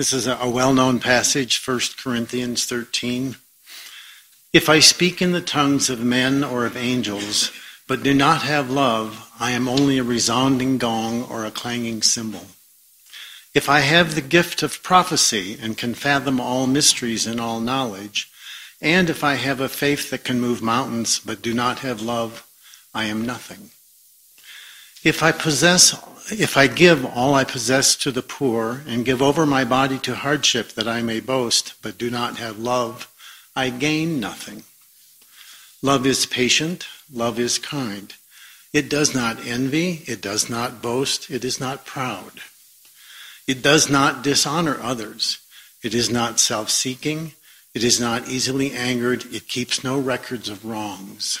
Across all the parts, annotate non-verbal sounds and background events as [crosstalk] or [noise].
This is a well known passage, 1 Corinthians 13. If I speak in the tongues of men or of angels, but do not have love, I am only a resounding gong or a clanging cymbal. If I have the gift of prophecy and can fathom all mysteries and all knowledge, and if I have a faith that can move mountains but do not have love, I am nothing. If I possess, if I give all I possess to the poor and give over my body to hardship that I may boast but do not have love, I gain nothing. Love is patient, love is kind. It does not envy, it does not boast, it is not proud. It does not dishonor others, it is not self seeking, it is not easily angered, it keeps no records of wrongs.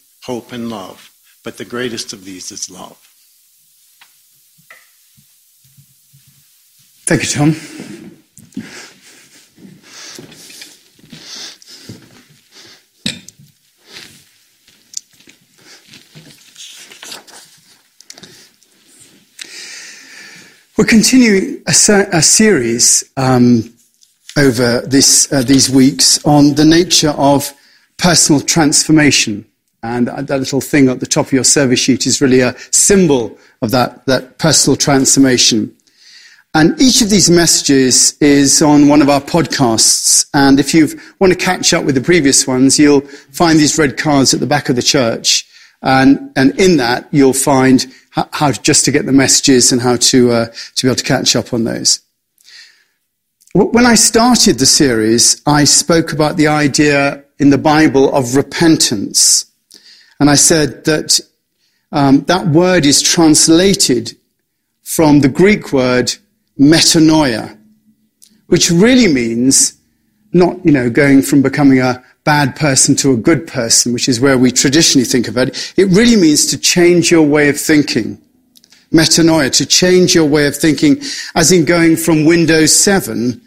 hope, and love. But the greatest of these is love. Thank you, Tom. We're continuing a, a series um, over this, uh, these weeks on the nature of personal transformation. And that little thing at the top of your service sheet is really a symbol of that, that personal transformation. And each of these messages is on one of our podcasts. And if you want to catch up with the previous ones, you'll find these red cards at the back of the church. And, and in that, you'll find how, how just to get the messages and how to, uh, to be able to catch up on those. When I started the series, I spoke about the idea in the Bible of repentance. And I said that um, that word is translated from the Greek word metanoia, which really means not, you know, going from becoming a bad person to a good person, which is where we traditionally think of it. It really means to change your way of thinking. Metanoia, to change your way of thinking, as in going from Windows 7,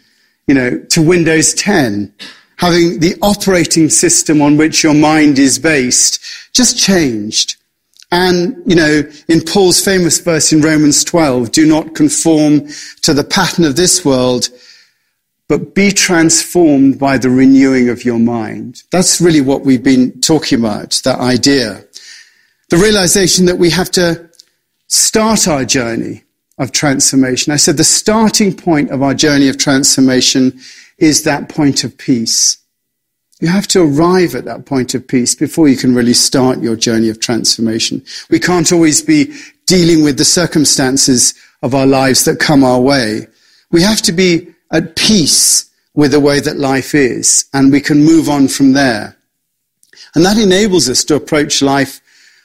you know, to Windows 10. Having the operating system on which your mind is based just changed. And, you know, in Paul's famous verse in Romans 12, do not conform to the pattern of this world, but be transformed by the renewing of your mind. That's really what we've been talking about, that idea. The realization that we have to start our journey of transformation. I said the starting point of our journey of transformation is that point of peace. You have to arrive at that point of peace before you can really start your journey of transformation. We can't always be dealing with the circumstances of our lives that come our way. We have to be at peace with the way that life is, and we can move on from there. And that enables us to approach life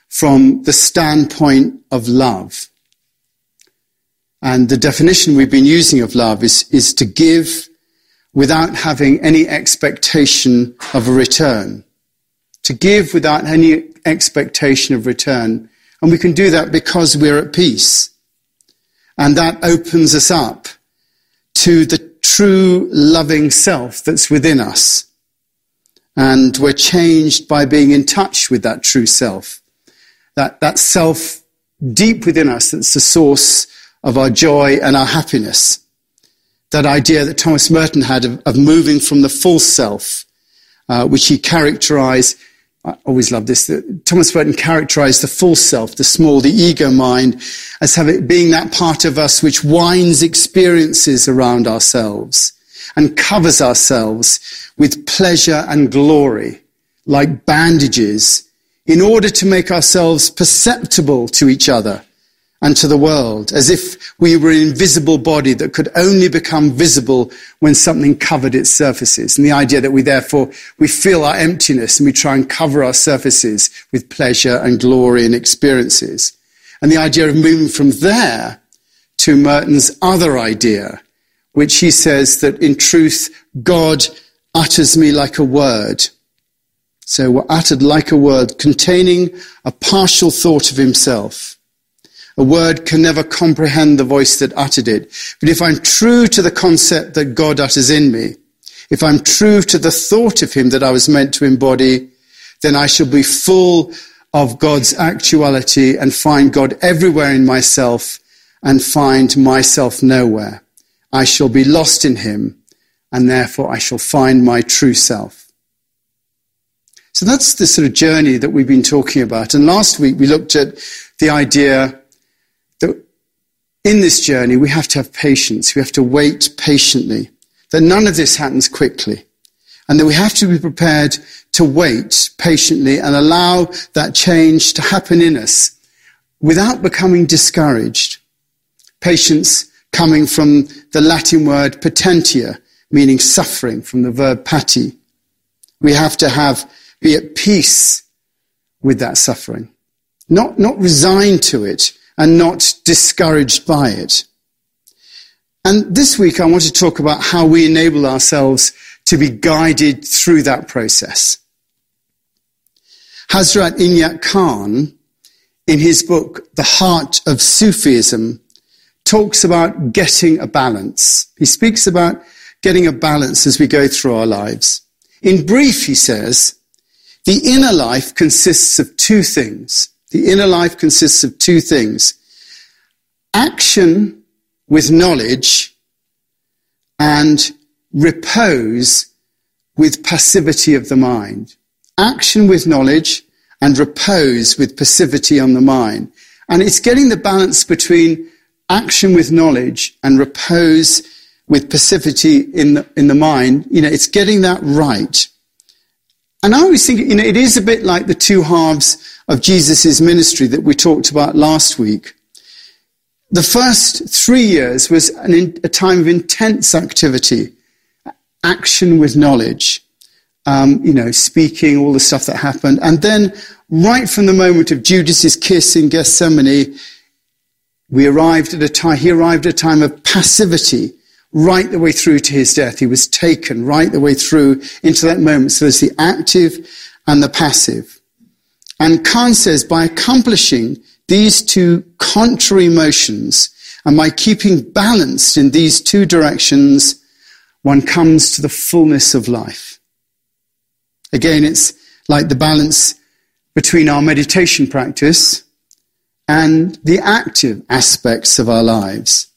from the standpoint of love. And the definition we've been using of love is, is to give without having any expectation of a return. To give without any expectation of return. And we can do that because we're at peace. And that opens us up to the true loving self that's within us. And we're changed by being in touch with that true self. That, that self deep within us that's the source of our joy and our happiness. That idea that Thomas Merton had of, of moving from the false self, uh, which he characterized I always love this. That Thomas Merton characterized the false self, the small, the ego mind, as having, being that part of us which winds experiences around ourselves and covers ourselves with pleasure and glory, like bandages, in order to make ourselves perceptible to each other and to the world, as if we were an invisible body that could only become visible when something covered its surfaces. And the idea that we therefore, we feel our emptiness and we try and cover our surfaces with pleasure and glory and experiences. And the idea of moving from there to Merton's other idea, which he says that in truth, God utters me like a word. So we're uttered like a word containing a partial thought of himself a word can never comprehend the voice that uttered it. But if I'm true to the concept that God utters in me, if I'm true to the thought of him that I was meant to embody, then I shall be full of God's actuality and find God everywhere in myself and find myself nowhere. I shall be lost in him and therefore I shall find my true self. So that's the sort of journey that we've been talking about. And last week we looked at the idea in this journey, we have to have patience. We have to wait patiently. That none of this happens quickly. And that we have to be prepared to wait patiently and allow that change to happen in us without becoming discouraged. Patience coming from the Latin word patientia, meaning suffering, from the verb pati. We have to have, be at peace with that suffering. Not, not resigned to it, and not discouraged by it. And this week I want to talk about how we enable ourselves to be guided through that process. Hazrat Inayat Khan, in his book, The Heart of Sufism, talks about getting a balance. He speaks about getting a balance as we go through our lives. In brief, he says, the inner life consists of two things the inner life consists of two things action with knowledge and repose with passivity of the mind. Action with knowledge and repose with passivity on the mind. And it's getting the balance between action with knowledge and repose with passivity in the, in the mind. You know, it's getting that right. And I always think, you know, it is a bit like the two halves of Jesus' ministry that we talked about last week. The first three years was an, a time of intense activity, action with knowledge, um, you know, speaking, all the stuff that happened. And then, right from the moment of Judas's kiss in Gethsemane, we arrived at a time, he arrived at a time of passivity right the way through to his death. He was taken right the way through into that moment. So there's the active and the passive. And Khan says by accomplishing these two contrary motions and by keeping balanced in these two directions, one comes to the fullness of life. Again, it's like the balance between our meditation practice and the active aspects of our lives.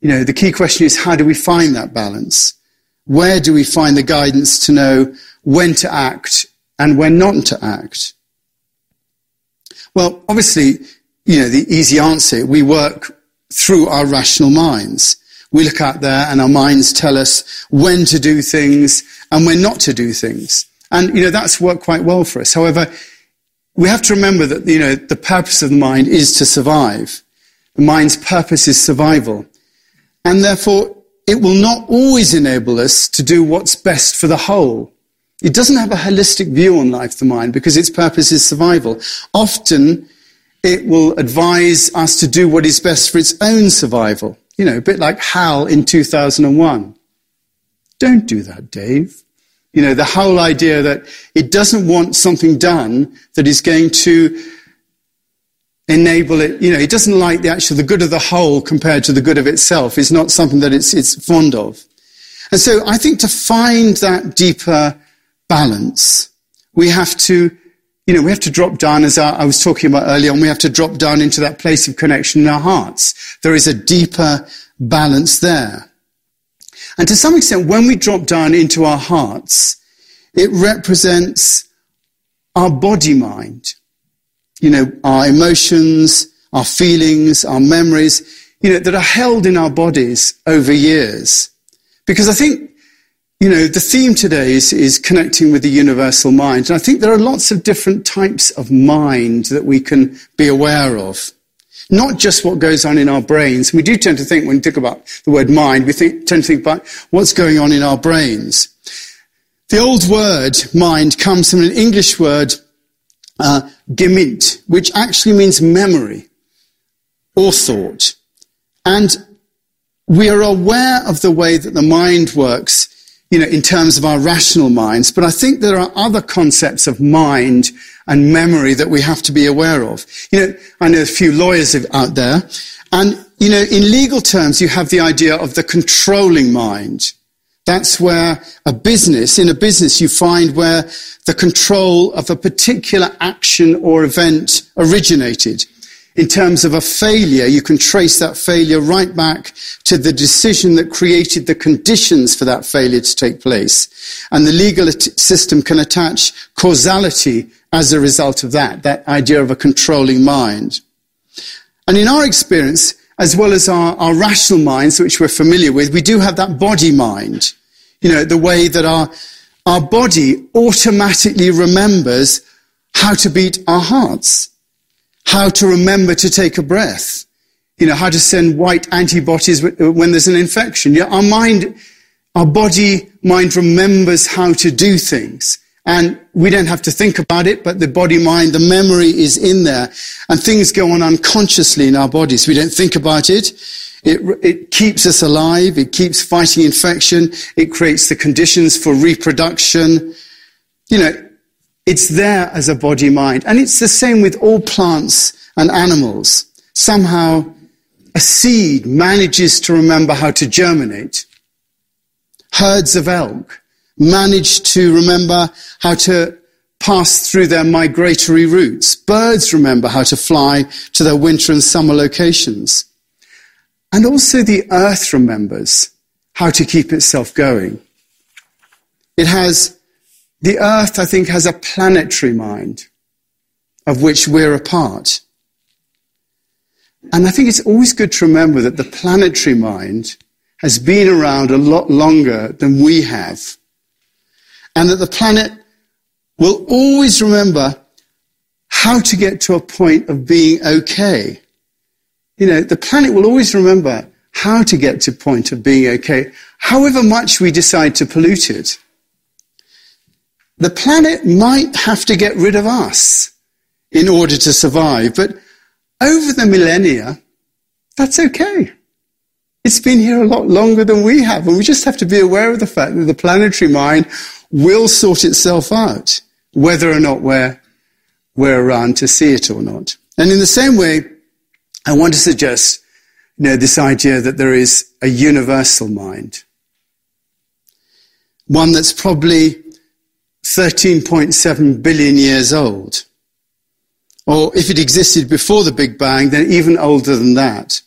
You know, the key question is how do we find that balance? Where do we find the guidance to know when to act and when not to act? Well, obviously, you know, the easy answer, we work through our rational minds. We look out there and our minds tell us when to do things and when not to do things. And, you know, that's worked quite well for us. However, we have to remember that, you know, the purpose of the mind is to survive. The mind's purpose is survival. And therefore, it will not always enable us to do what's best for the whole. It doesn't have a holistic view on life, the mind, because its purpose is survival. Often, it will advise us to do what is best for its own survival. You know, a bit like Hal in 2001. Don't do that, Dave. You know, the whole idea that it doesn't want something done that is going to enable it, you know, it doesn't like the actual, the good of the whole compared to the good of itself is not something that it's, it's fond of. And so I think to find that deeper balance, we have to, you know, we have to drop down, as I, was talking about earlier on, we have to drop down into that place of connection in our hearts. There is a deeper balance there. And to some extent, when we drop down into our hearts, it represents our body mind. You know, our emotions, our feelings, our memories, you know, that are held in our bodies over years. Because I think, you know, the theme today is, is connecting with the universal mind. And I think there are lots of different types of mind that we can be aware of. Not just what goes on in our brains. We do tend to think, when we think about the word mind, we think, tend to think about what's going on in our brains. The old word mind comes from an English word, uh, gemynd, which actually means memory or thought. And we are aware of the way that the mind works, you know, in terms of our rational minds, but I think there are other concepts of mind and memory that we have to be aware of. You know, I know a few lawyers out there, and, you know, in legal terms, you have the idea of the controlling mind. That's where a business, in a business, you find where the control of a particular action or event originated in terms of a failure, you can trace that failure right back to the decision that created the conditions for that failure to take place. And the legal system can attach causality as a result of that, that idea of a controlling mind. And in our experience, as well as our, our rational minds, which we're familiar with, we do have that body mind. You know, the way that our, our body automatically remembers how to beat our hearts how to remember to take a breath, you know, how to send white antibodies uh, when there's an infection. Yeah, our mind, our body mind remembers how to do things. And we don't have to think about it, but the body mind, the memory is in there. And things go on unconsciously in our bodies. We don't think about it. It, it keeps us alive. It keeps fighting infection. It creates the conditions for reproduction. You know, it's there as a body mind. And it's the same with all plants and animals. Somehow, a seed manages to remember how to germinate. Herds of elk manage to remember how to pass through their migratory routes. Birds remember how to fly to their winter and summer locations. And also the earth remembers how to keep itself going. It has the earth, I think, has a planetary mind of which we're a part. And I think it's always good to remember that the planetary mind has been around a lot longer than we have. And that the planet will always remember how to get to a point of being okay. You know, the planet will always remember how to get to a point of being okay, however much we decide to pollute it the planet might have to get rid of us in order to survive, but over the millennia, that's okay. It's been here a lot longer than we have, and we just have to be aware of the fact that the planetary mind will sort itself out, whether or not we're, we're around to see it or not. And in the same way, I want to suggest, you know, this idea that there is a universal mind. One that's probably 13.7 billion years old. Or if it existed before the Big Bang, then even older than that.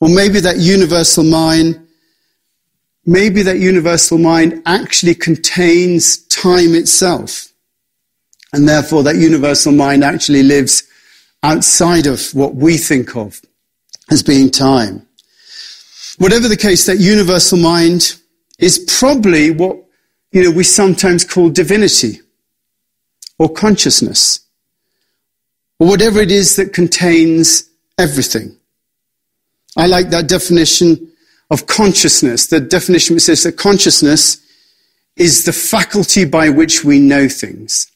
Or maybe that universal mind, maybe that universal mind actually contains time itself. And therefore that universal mind actually lives outside of what we think of as being time. Whatever the case, that universal mind is probably what you know, we sometimes call divinity or consciousness or whatever it is that contains everything. I like that definition of consciousness. The definition says that consciousness is the faculty by which we know things.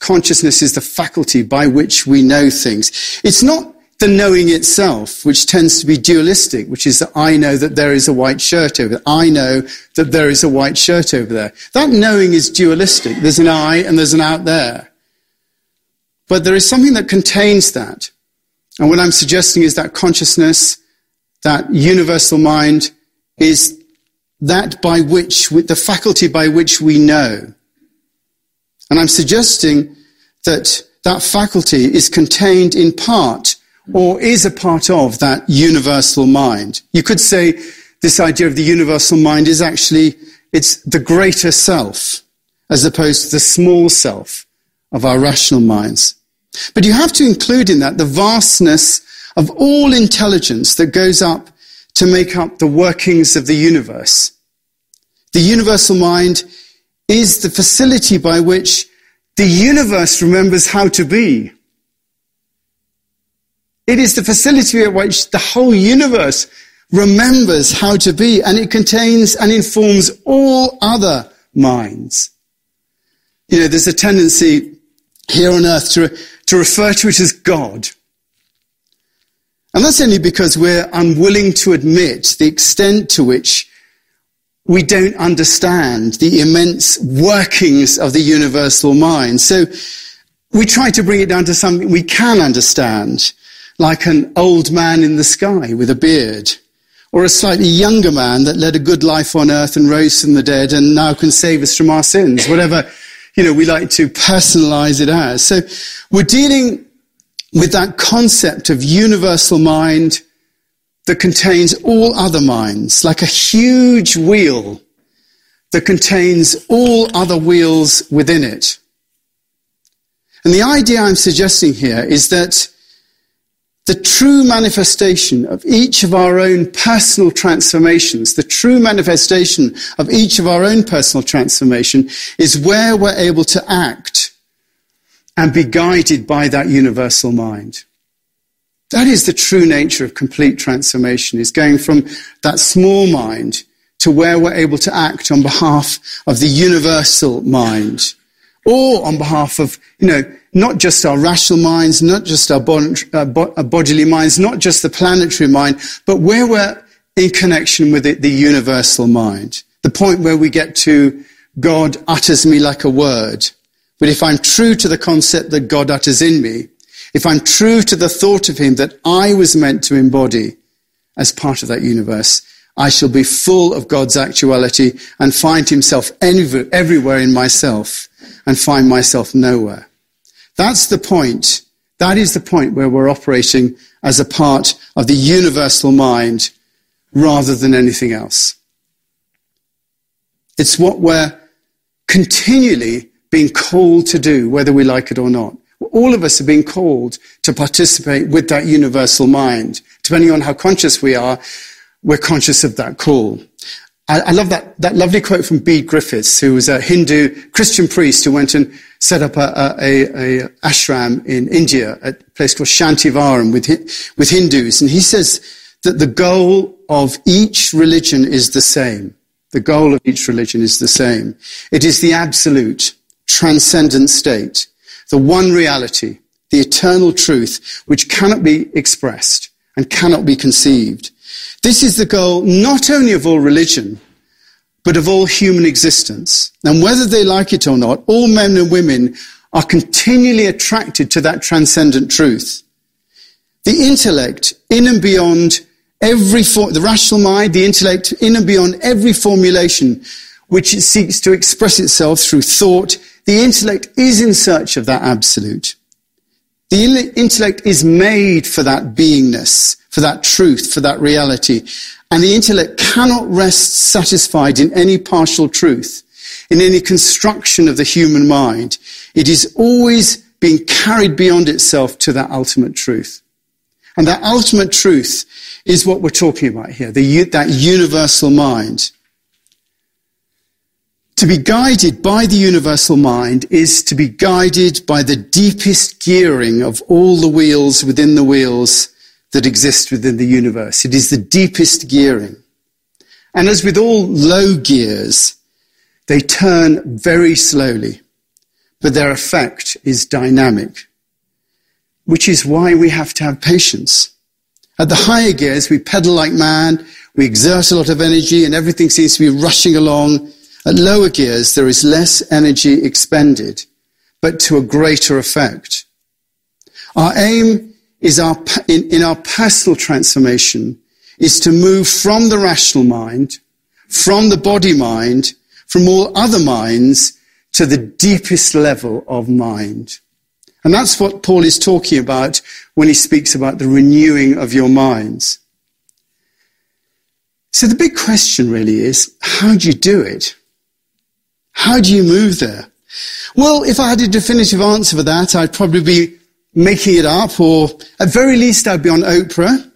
Consciousness is the faculty by which we know things. It's not the knowing itself, which tends to be dualistic, which is that I know that there is a white shirt over there. I know that there is a white shirt over there. That knowing is dualistic. There's an I and there's an out there. But there is something that contains that. And what I'm suggesting is that consciousness, that universal mind, is that by which, with the faculty by which we know. And I'm suggesting that that faculty is contained in part or is a part of that universal mind. You could say this idea of the universal mind is actually, it's the greater self as opposed to the small self of our rational minds. But you have to include in that the vastness of all intelligence that goes up to make up the workings of the universe. The universal mind is the facility by which the universe remembers how to be. It is the facility at which the whole universe remembers how to be, and it contains and informs all other minds. You know, there's a tendency here on earth to, to refer to it as God. And that's only because we're unwilling to admit the extent to which we don't understand the immense workings of the universal mind. So we try to bring it down to something we can understand, like an old man in the sky with a beard, or a slightly younger man that led a good life on earth and rose from the dead and now can save us from our sins, whatever, you know, we like to personalize it as. So we're dealing with that concept of universal mind that contains all other minds, like a huge wheel that contains all other wheels within it. And the idea I'm suggesting here is that the true manifestation of each of our own personal transformations, the true manifestation of each of our own personal transformation is where we're able to act and be guided by that universal mind. That is the true nature of complete transformation, is going from that small mind to where we're able to act on behalf of the universal mind or on behalf of, you know, not just our rational minds, not just our uh, uh, bodily minds, not just the planetary mind, but where we're in connection with it, the universal mind. The point where we get to God utters me like a word. But if I'm true to the concept that God utters in me, if I'm true to the thought of him that I was meant to embody as part of that universe, I shall be full of God's actuality and find himself everywhere in myself and find myself nowhere. That's the point. That is the point where we're operating as a part of the universal mind rather than anything else. It's what we're continually being called to do, whether we like it or not. All of us are being called to participate with that universal mind. Depending on how conscious we are, we're conscious of that call. I, I love that, that lovely quote from Bede Griffiths, who was a Hindu Christian priest who went and set up a, a, a ashram in India, at a place called Shantivanam with, with Hindus. And he says that the goal of each religion is the same. The goal of each religion is the same. It is the absolute, transcendent state the one reality, the eternal truth, which cannot be expressed and cannot be conceived. This is the goal not only of all religion, but of all human existence. And whether they like it or not, all men and women are continually attracted to that transcendent truth. The intellect, in and beyond every for- the rational mind, the intellect, in and beyond every formulation, which it seeks to express itself through thought, the intellect is in search of that absolute. The intellect is made for that beingness, for that truth, for that reality. And the intellect cannot rest satisfied in any partial truth, in any construction of the human mind. It is always being carried beyond itself to that ultimate truth. And that ultimate truth is what we're talking about here, the, that universal mind. To be guided by the universal mind is to be guided by the deepest gearing of all the wheels within the wheels that exist within the universe. It is the deepest gearing. And as with all low gears, they turn very slowly, but their effect is dynamic, which is why we have to have patience. At the higher gears, we pedal like man, we exert a lot of energy, and everything seems to be rushing along at lower gears, there is less energy expended, but to a greater effect. Our aim is our, in, in our personal transformation is to move from the rational mind, from the body mind, from all other minds to the deepest level of mind. And that's what Paul is talking about when he speaks about the renewing of your minds. So the big question really is, how do you do it? How do you move there? Well, if I had a definitive answer for that, I'd probably be making it up, or at very least, I'd be on Oprah.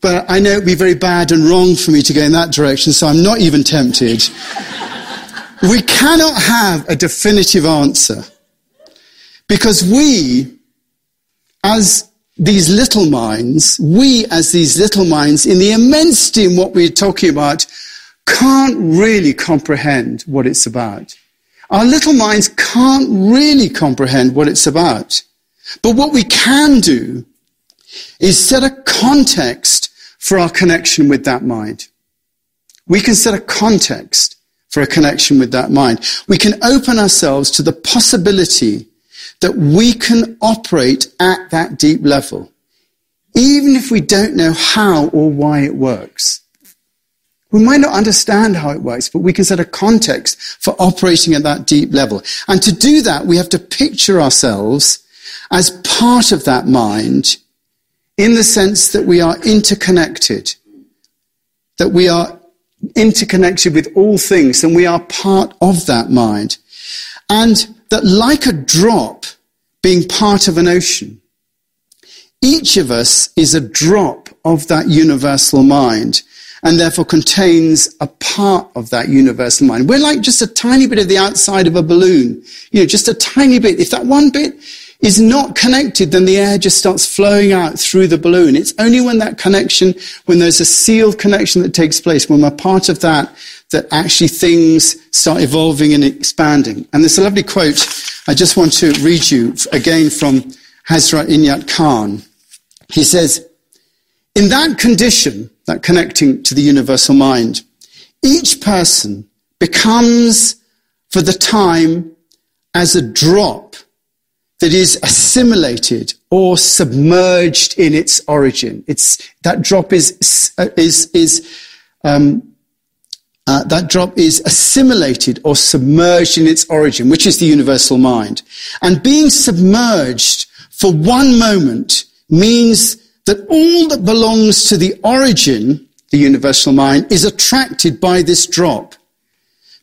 but I know it'd be very bad and wrong for me to go in that direction, so I'm not even tempted. [laughs] we cannot have a definitive answer because we, as these little minds, we as these little minds, in the immensity in what we're talking about, can't really comprehend what it's about. Our little minds can't really comprehend what it's about. But what we can do is set a context for our connection with that mind. We can set a context for a connection with that mind. We can open ourselves to the possibility that we can operate at that deep level, even if we don't know how or why it works. We might not understand how it works, but we can set a context for operating at that deep level. And to do that, we have to picture ourselves as part of that mind in the sense that we are interconnected, that we are interconnected with all things and we are part of that mind. And that like a drop being part of an ocean, each of us is a drop of that universal mind and therefore contains a part of that universal mind. We're like just a tiny bit of the outside of a balloon. You know, just a tiny bit. If that one bit is not connected, then the air just starts flowing out through the balloon. It's only when that connection, when there's a sealed connection that takes place, when we're part of that, that actually things start evolving and expanding. And there's a lovely quote I just want to read you again from Hazrat Inayat Khan. He says, in that condition, that connecting to the universal mind, each person becomes for the time as a drop that is assimilated or submerged in its origin. It's, that drop is, is, is, um, uh, that drop is assimilated or submerged in its origin, which is the universal mind. And being submerged for one moment means that all that belongs to the origin, the universal mind, is attracted by this drop.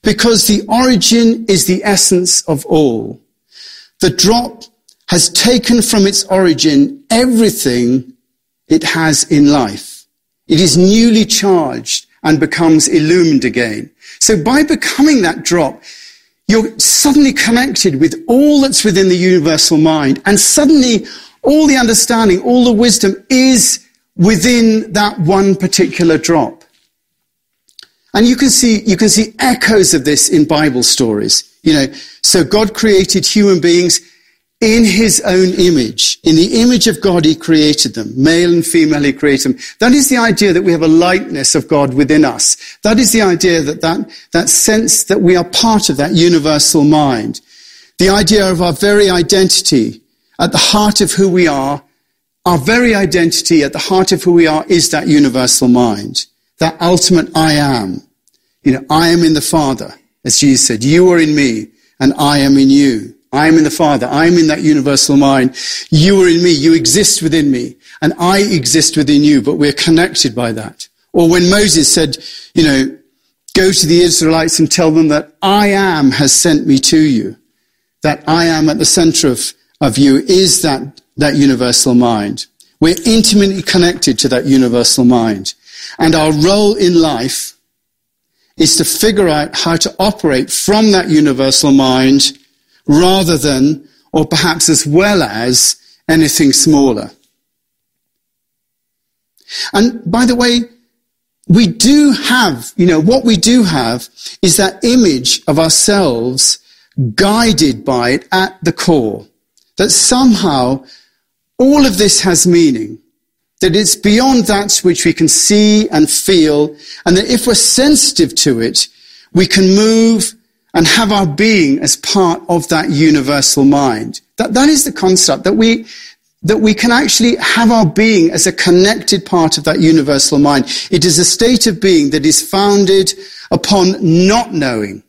Because the origin is the essence of all. The drop has taken from its origin everything it has in life. It is newly charged and becomes illumined again. So by becoming that drop, you're suddenly connected with all that's within the universal mind and suddenly all the understanding, all the wisdom is within that one particular drop. And you can see, you can see echoes of this in Bible stories. You know, so God created human beings in his own image. In the image of God, he created them. Male and female, he created them. That is the idea that we have a likeness of God within us. That is the idea that that, that sense that we are part of that universal mind. The idea of our very identity at the heart of who we are, our very identity at the heart of who we are is that universal mind, that ultimate I am. You know, I am in the Father, as Jesus said, you are in me and I am in you. I am in the Father. I am in that universal mind. You are in me. You exist within me and I exist within you, but we're connected by that. Or when Moses said, you know, go to the Israelites and tell them that I am has sent me to you. That I am at the center of of you is that, that universal mind. We're intimately connected to that universal mind. And our role in life is to figure out how to operate from that universal mind rather than, or perhaps as well as, anything smaller. And by the way, we do have, you know, what we do have is that image of ourselves guided by it at the core that somehow all of this has meaning, that it's beyond that which we can see and feel, and that if we're sensitive to it, we can move and have our being as part of that universal mind. That, that is the concept, that we, that we can actually have our being as a connected part of that universal mind. It is a state of being that is founded upon not knowing.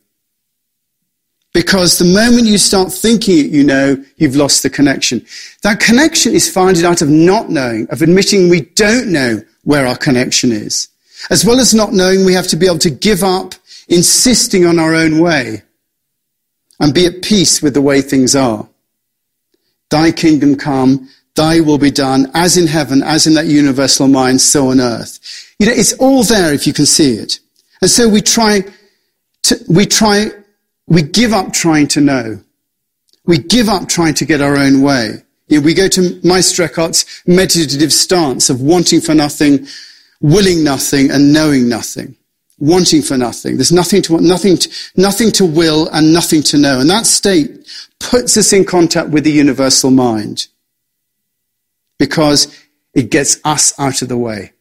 Because the moment you start thinking it, you know, you've lost the connection. That connection is founded out of not knowing, of admitting we don't know where our connection is. As well as not knowing, we have to be able to give up insisting on our own way and be at peace with the way things are. Thy kingdom come, Thy will be done, as in heaven, as in that universal mind, so on earth. You know, it's all there if you can see it. And so we try to, we try, we give up trying to know. We give up trying to get our own way. You know, we go to Meister Eckhart's meditative stance of wanting for nothing, willing nothing, and knowing nothing. Wanting for nothing. There's nothing to want, nothing to, nothing to will and nothing to know. And that state puts us in contact with the universal mind because it gets us out of the way.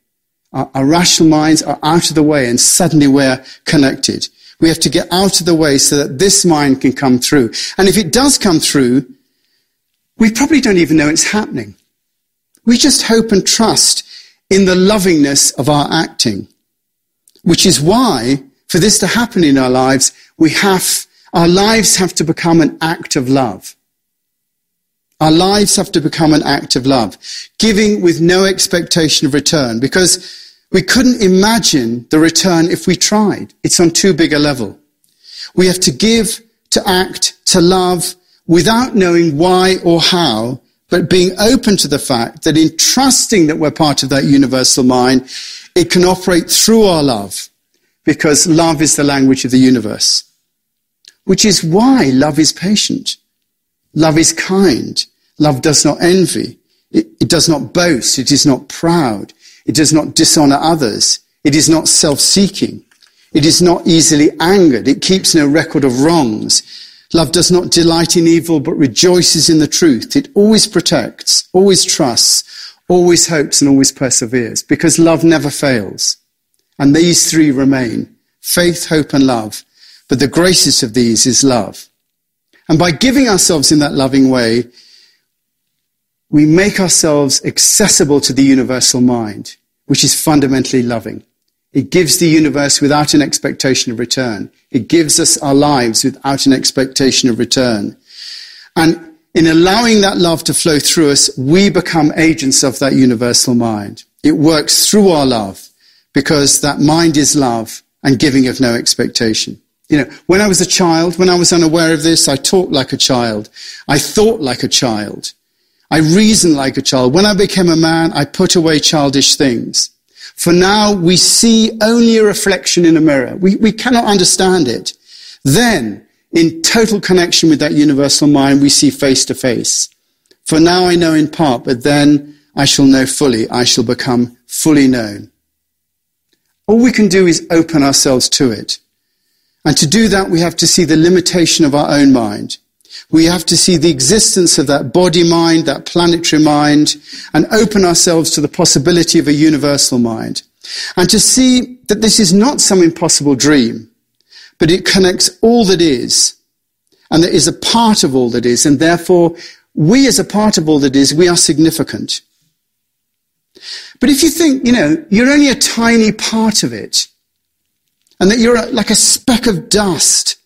Our, our rational minds are out of the way and suddenly we're connected. We have to get out of the way so that this mind can come through. And if it does come through, we probably don't even know it's happening. We just hope and trust in the lovingness of our acting, which is why for this to happen in our lives, we have, our lives have to become an act of love. Our lives have to become an act of love, giving with no expectation of return, because we couldn't imagine the return if we tried. It's on too big a level. We have to give, to act, to love, without knowing why or how, but being open to the fact that in trusting that we're part of that universal mind, it can operate through our love, because love is the language of the universe. Which is why love is patient. Love is kind. Love does not envy. It, it, does not boast. It is not proud. It does not dishonor others. It is not self-seeking. It is not easily angered. It keeps no record of wrongs. Love does not delight in evil, but rejoices in the truth. It always protects, always trusts, always hopes, and always perseveres, because love never fails. And these three remain faith, hope, and love. But the greatest of these is love. And by giving ourselves in that loving way, we make ourselves accessible to the universal mind, which is fundamentally loving. It gives the universe without an expectation of return. It gives us our lives without an expectation of return. And in allowing that love to flow through us, we become agents of that universal mind. It works through our love because that mind is love and giving of no expectation. You know, when I was a child, when I was unaware of this, I talked like a child. I thought like a child. I reasoned like a child. When I became a man, I put away childish things. For now, we see only a reflection in a mirror. We, we cannot understand it. Then, in total connection with that universal mind, we see face to face. For now I know in part, but then I shall know fully. I shall become fully known. All we can do is open ourselves to it. And to do that, we have to see the limitation of our own mind. We have to see the existence of that body mind, that planetary mind, and open ourselves to the possibility of a universal mind. And to see that this is not some impossible dream, but it connects all that is, and that is a part of all that is, and therefore, we as a part of all that is, we are significant. But if you think, you know, you're only a tiny part of it, and that you're like a speck of dust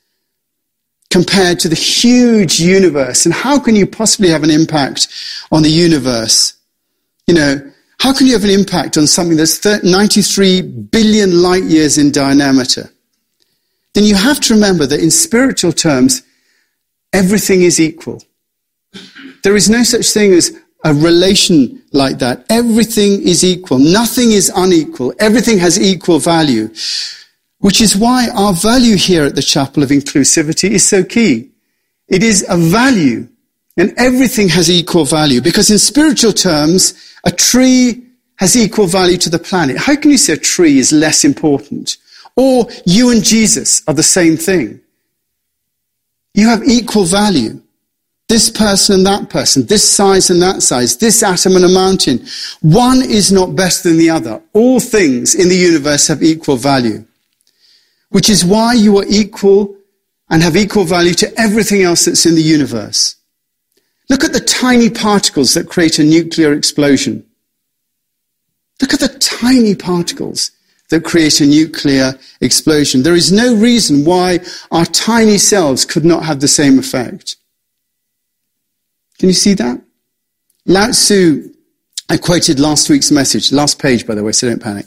compared to the huge universe. And how can you possibly have an impact on the universe? You know, how can you have an impact on something that's 93 billion light years in diameter? Then you have to remember that in spiritual terms, everything is equal. There is no such thing as a relation like that. Everything is equal. Nothing is unequal. Everything has equal value. Which is why our value here at the Chapel of Inclusivity is so key. It is a value, and everything has equal value. Because in spiritual terms, a tree has equal value to the planet. How can you say a tree is less important? Or you and Jesus are the same thing. You have equal value. This person and that person, this size and that size, this atom and a mountain. One is not better than the other. All things in the universe have equal value which is why you are equal and have equal value to everything else that's in the universe. Look at the tiny particles that create a nuclear explosion. Look at the tiny particles that create a nuclear explosion. There is no reason why our tiny selves could not have the same effect. Can you see that? Lao Tzu, I quoted last week's message, last page, by the way, so don't panic.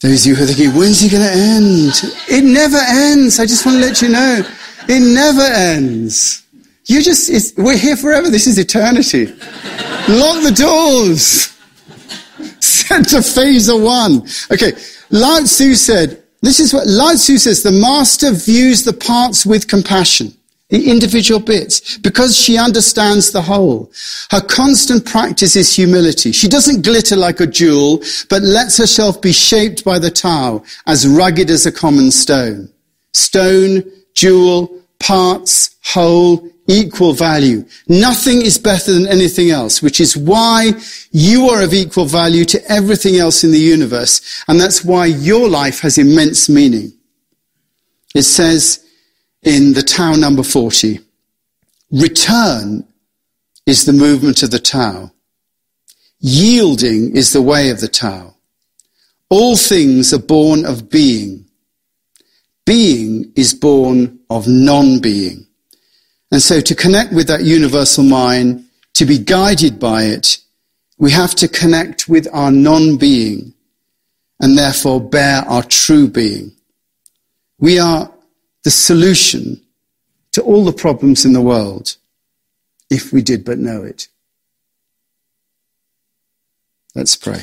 Those of you who are thinking, when's it going to end? It never ends. I just want to let you know. It never ends. You just, we're here forever. This is eternity. Lock the doors. [laughs] Send to phase one. Okay. Lao Tzu said, this is what Lao Tzu says, the master views the parts with compassion the individual bits, because she understands the whole. Her constant practice is humility. She doesn't glitter like a jewel, but lets herself be shaped by the Tao, as rugged as a common stone. Stone, jewel, parts, whole, equal value. Nothing is better than anything else, which is why you are of equal value to everything else in the universe. And that's why your life has immense meaning. It says, in the Tao number 40. Return is the movement of the Tao. Yielding is the way of the Tao. All things are born of being. Being is born of non-being. And so to connect with that universal mind, to be guided by it, we have to connect with our non-being and therefore bear our true being. We are the solution to all the problems in the world if we did but know it. Let's pray.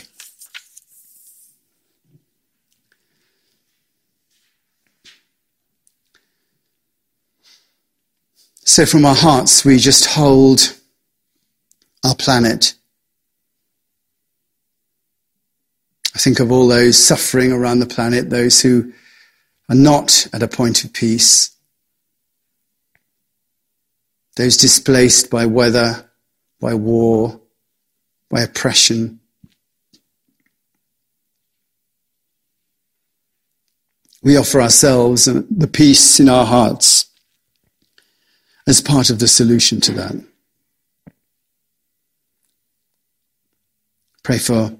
So, from our hearts, we just hold our planet. I think of all those suffering around the planet, those who are not at a point of peace. Those displaced by weather, by war, by oppression. We offer ourselves the peace in our hearts as part of the solution to that. Pray for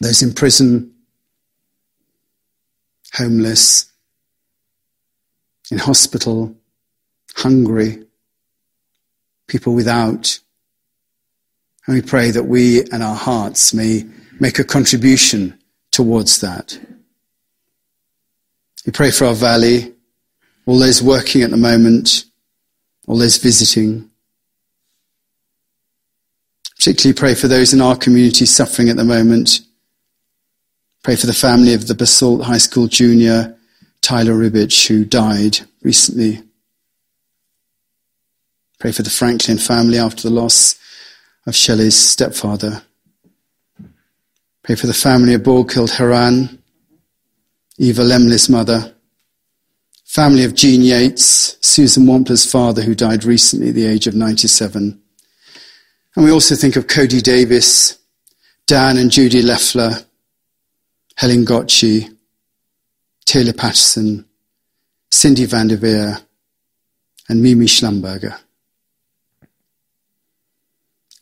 those in prison, homeless, in hospital, hungry, people without. And we pray that we and our hearts may make a contribution towards that. We pray for our valley, all those working at the moment, all those visiting. Particularly pray for those in our community suffering at the moment. Pray for the family of the Basalt High School junior Tyler Ribich, who died recently. Pray for the Franklin family after the loss of Shelley's stepfather. Pray for the family of Borghild Haran, Eva Lemley's mother, family of Jean Yates, Susan Wampler's father, who died recently at the age of 97. And we also think of Cody Davis, Dan and Judy Leffler, Helen Gotchi, Taylor Patterson, Cindy van der Veer, and Mimi Schlumberger.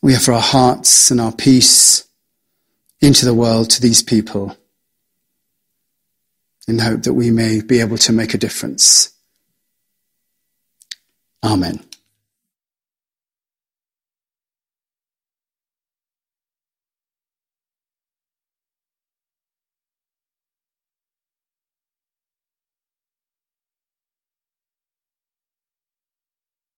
We offer our hearts and our peace into the world to these people in the hope that we may be able to make a difference. Amen.